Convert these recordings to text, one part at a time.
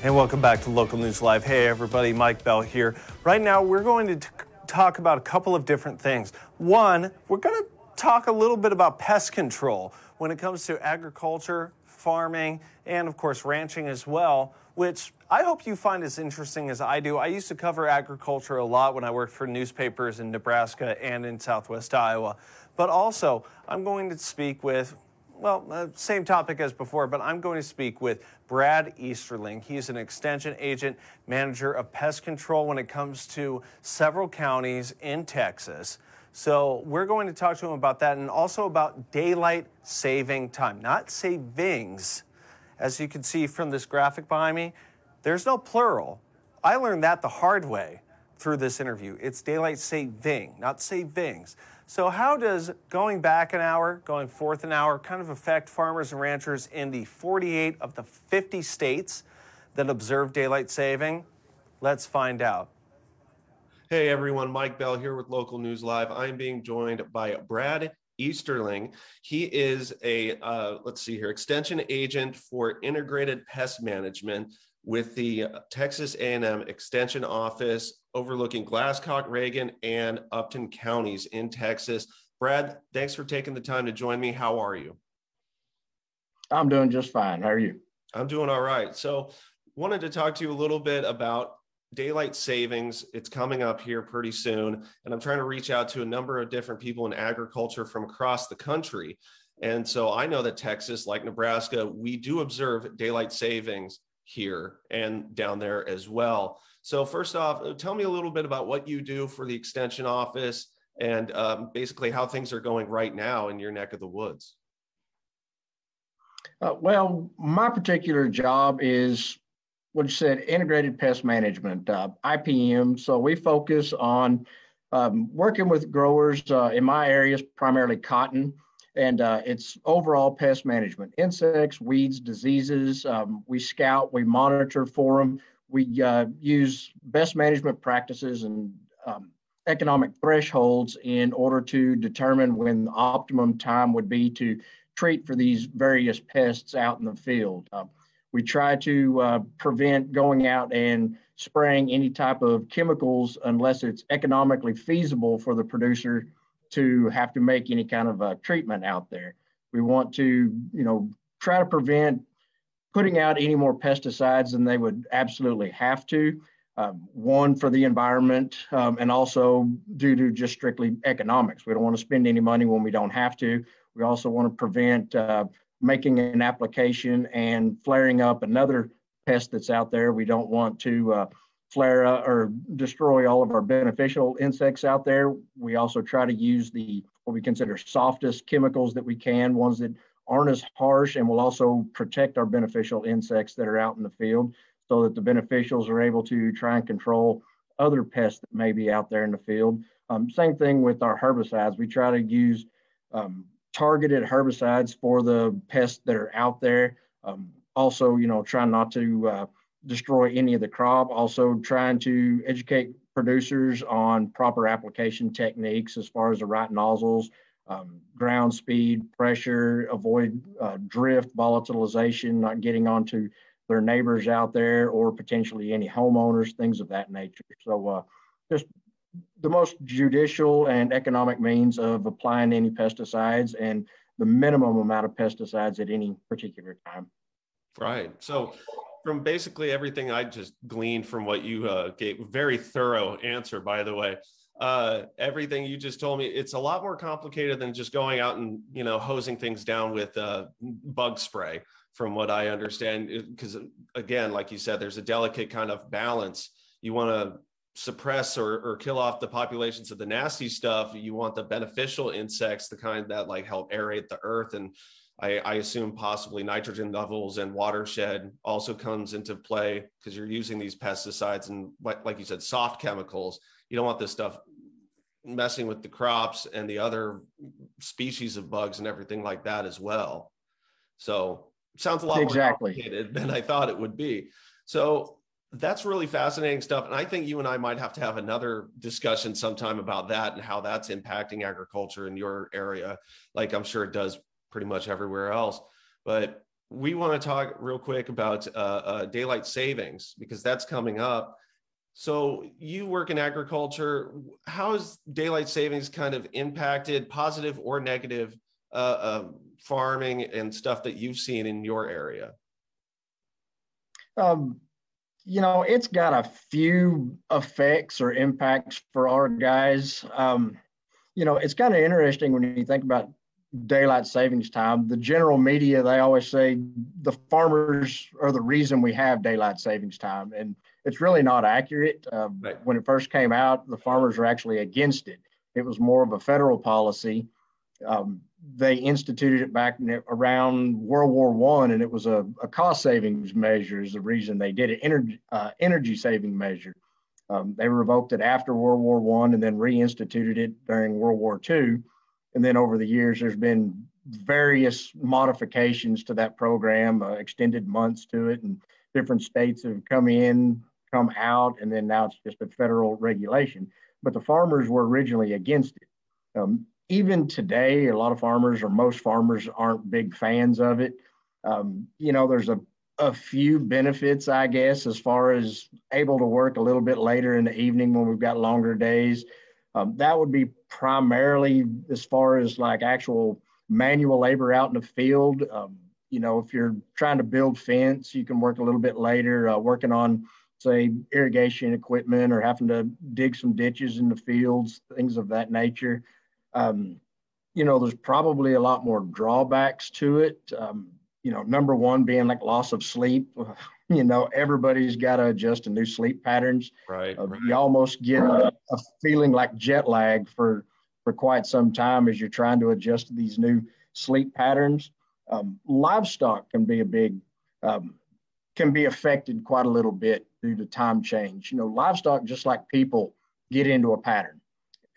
And welcome back to Local News Live. Hey, everybody, Mike Bell here. Right now, we're going to t- talk about a couple of different things. One, we're going to talk a little bit about pest control when it comes to agriculture, farming, and of course, ranching as well, which I hope you find as interesting as I do. I used to cover agriculture a lot when I worked for newspapers in Nebraska and in southwest Iowa. But also, I'm going to speak with well, uh, same topic as before, but I'm going to speak with Brad Easterling. He's an extension agent, manager of pest control when it comes to several counties in Texas. So we're going to talk to him about that and also about daylight saving time, not savings. As you can see from this graphic behind me, there's no plural. I learned that the hard way through this interview. It's daylight saving, not savings. So, how does going back an hour, going forth an hour, kind of affect farmers and ranchers in the 48 of the 50 states that observe daylight saving? Let's find out. Hey everyone, Mike Bell here with Local News Live. I'm being joined by Brad Easterling. He is a, uh, let's see here, extension agent for integrated pest management with the Texas A&M Extension Office overlooking Glasscock, Reagan, and Upton counties in Texas. Brad, thanks for taking the time to join me. How are you? I'm doing just fine. How are you? I'm doing all right. So, wanted to talk to you a little bit about daylight savings. It's coming up here pretty soon, and I'm trying to reach out to a number of different people in agriculture from across the country. And so I know that Texas, like Nebraska, we do observe daylight savings here and down there as well. So, first off, tell me a little bit about what you do for the Extension Office and um, basically how things are going right now in your neck of the woods. Uh, well, my particular job is what you said integrated pest management, uh, IPM. So, we focus on um, working with growers uh, in my areas, primarily cotton and uh, it's overall pest management insects weeds diseases um, we scout we monitor for them we uh, use best management practices and um, economic thresholds in order to determine when the optimum time would be to treat for these various pests out in the field. Uh, we try to uh, prevent going out and spraying any type of chemicals unless it's economically feasible for the producer to have to make any kind of a treatment out there. We want to, you know, try to prevent putting out any more pesticides than they would absolutely have to. Um, one for the environment, um, and also due to just strictly economics. We don't want to spend any money when we don't have to. We also want to prevent uh, making an application and flaring up another pest that's out there. We don't want to uh, flare or destroy all of our beneficial insects out there. We also try to use the what we consider softest chemicals that we can, ones that aren't as harsh and will also protect our beneficial insects that are out in the field so that the beneficials are able to try and control other pests that may be out there in the field. Um, same thing with our herbicides. We try to use um, targeted herbicides for the pests that are out there. Um, also, you know, trying not to uh, destroy any of the crop. Also, trying to educate producers on proper application techniques as far as the right nozzles, um, ground speed, pressure, avoid uh, drift, volatilization, not getting onto their neighbors out there or potentially any homeowners, things of that nature. So, uh, just the most judicial and economic means of applying any pesticides and the minimum amount of pesticides at any particular time. Right. So from basically everything I just gleaned from what you uh, gave, very thorough answer, by the way. Uh, everything you just told me, it's a lot more complicated than just going out and you know hosing things down with uh, bug spray, from what I understand. Because again, like you said, there's a delicate kind of balance. You want to suppress or, or kill off the populations of the nasty stuff. You want the beneficial insects, the kind that like help aerate the earth and I, I, assume possibly nitrogen levels and watershed also comes into play because you're using these pesticides and like, like you said, soft chemicals. You don't want this stuff messing with the crops and the other species of bugs and everything like that as well. So sounds a lot exactly. more complicated than I thought it would be. So that's really fascinating stuff. And I think you and I might have to have another discussion sometime about that and how that's impacting agriculture in your area. Like I'm sure it does pretty much everywhere else. But we want to talk real quick about uh, uh, daylight savings because that's coming up. So you work in agriculture. How has daylight savings kind of impacted positive or negative uh, uh, farming and stuff that you've seen in your area? Um, you know, it's got a few effects or impacts for our guys. Um, you know, it's kind of interesting when you think about daylight savings time. The general media, they always say the farmers are the reason we have daylight savings time. And it's really not accurate. Uh, right. When it first came out, the farmers were actually against it. It was more of a federal policy. Um, they instituted it back around World War One, and it was a, a, cost savings measure. Is the reason they did it. Energy uh, energy saving measure. Um, they revoked it after World War One, and then reinstituted it during World War Two. And then over the years, there's been various modifications to that program, uh, extended months to it, and different states have come in, come out, and then now it's just a federal regulation. But the farmers were originally against it. Um, even today, a lot of farmers or most farmers aren't big fans of it. Um, you know, there's a, a few benefits, I guess, as far as able to work a little bit later in the evening when we've got longer days. Um, that would be primarily as far as like actual manual labor out in the field. Um, you know, if you're trying to build fence, you can work a little bit later, uh, working on, say, irrigation equipment or having to dig some ditches in the fields, things of that nature. Um, you know, there's probably a lot more drawbacks to it. Um, you know, number one being like loss of sleep. You know, everybody's got to adjust to new sleep patterns. Right, uh, right. You almost get a, a, feeling like jet lag for for quite some time as you're trying to adjust to these new sleep patterns. Um, livestock can be a big um, can be affected quite a little bit due to time change. You know, livestock just like people get into a pattern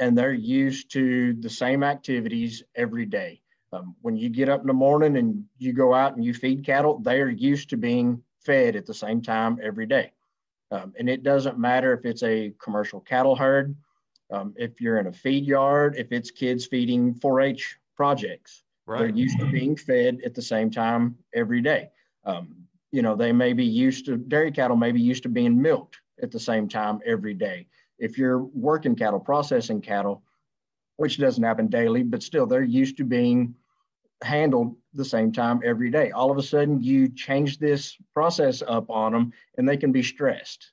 and they're used to the same activities every day. Um, when you get up in the morning and you go out and you feed cattle, they are used to being fed at the same time every day. Um, and it doesn't matter if it's a commercial cattle herd, um, if you're in a feed yard, if it's kids feeding 4 H projects. Right. They're used to being fed at the same time every day. Um, you know, they may be used to, dairy cattle may be used to being milked at the same time every day if you're working cattle, processing cattle, which doesn't happen daily, but still they're used to being handled the same time every day. All of a sudden, you change this process up on them and they can be stressed.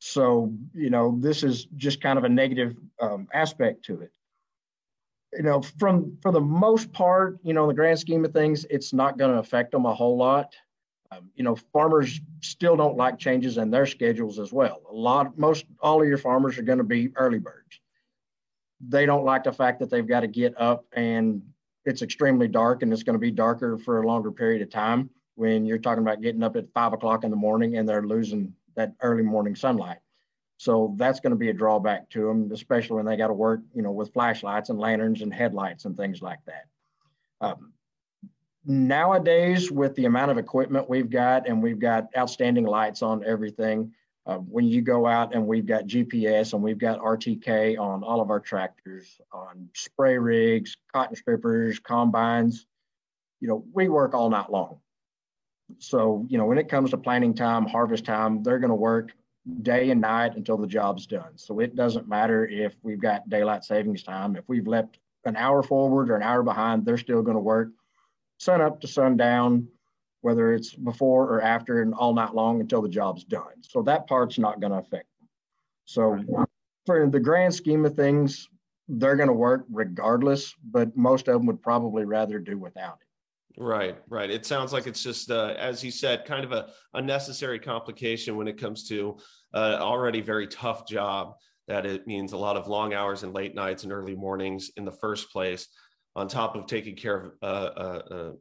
So, you know, this is just kind of a negative um, aspect to it. You know, from for the most part, you know, in the grand scheme of things, it's not going to affect them a whole lot. Um, you know, farmers still don't like changes in their schedules as well. A lot, most, all of your farmers are going to be early birds. They don't like the fact that they've got to get up and it's extremely dark and it's going to be darker for a longer period of time when you're talking about getting up at five o'clock in the morning and they're losing that early morning sunlight. So that's going to be a drawback to them, especially when they got to work, you know, with flashlights and lanterns and headlights and things like that. Um, nowadays with the amount of equipment we've got and we've got outstanding lights on everything uh, when you go out and we've got gps and we've got rtk on all of our tractors on spray rigs cotton strippers combines you know we work all night long. So you know when it comes to planting time harvest time they're going to work day and night until the job's done. So it doesn't matter if we've got daylight savings time. If we've left an hour forward or an hour behind they're still going to work sun up to sundown, whether it's before or after and all night long until the job's done. So that part's not going to affect them. So for the grand scheme of things, they're going to work regardless, but most of them would probably rather do without it. Right, right. It sounds like it's just, uh, as you said, kind of a unnecessary complication when it comes to uh, already very tough job. That it means a lot of long hours and late nights and early mornings in the first place on top of taking care of uh, uh,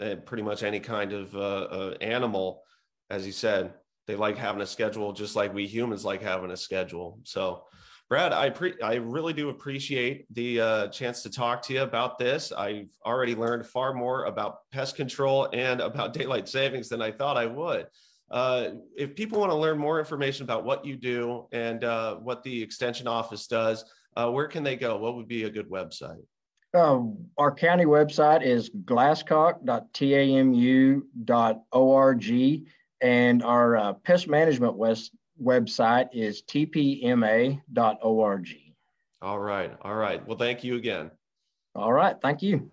uh, pretty much any kind of uh, uh, animal, as you said, they like having a schedule just like we humans like having a schedule. So, Brad, I pre- I really do appreciate the uh, chance to talk to you about this. I've already learned far more about pest control and about daylight savings than I thought I would. Uh, if people want to learn more information about what you do and uh, what the extension office does, uh, where can they go? What would be a good website? Uh, our county website is glasscock.tamu.org, and our uh, pest management west website is tpma.org. All right. All right. Well, thank you again. All right. Thank you.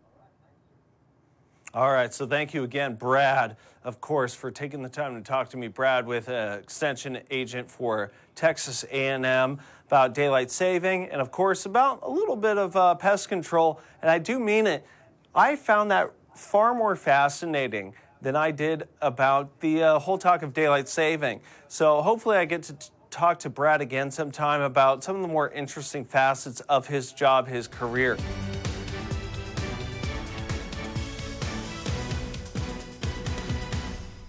All right, so thank you again, Brad, of course, for taking the time to talk to me. Brad, with an extension agent for Texas A&M about daylight saving, and of course about a little bit of uh, pest control. And I do mean it. I found that far more fascinating than I did about the uh, whole talk of daylight saving. So hopefully, I get to. T- talk to Brad again sometime about some of the more interesting facets of his job, his career.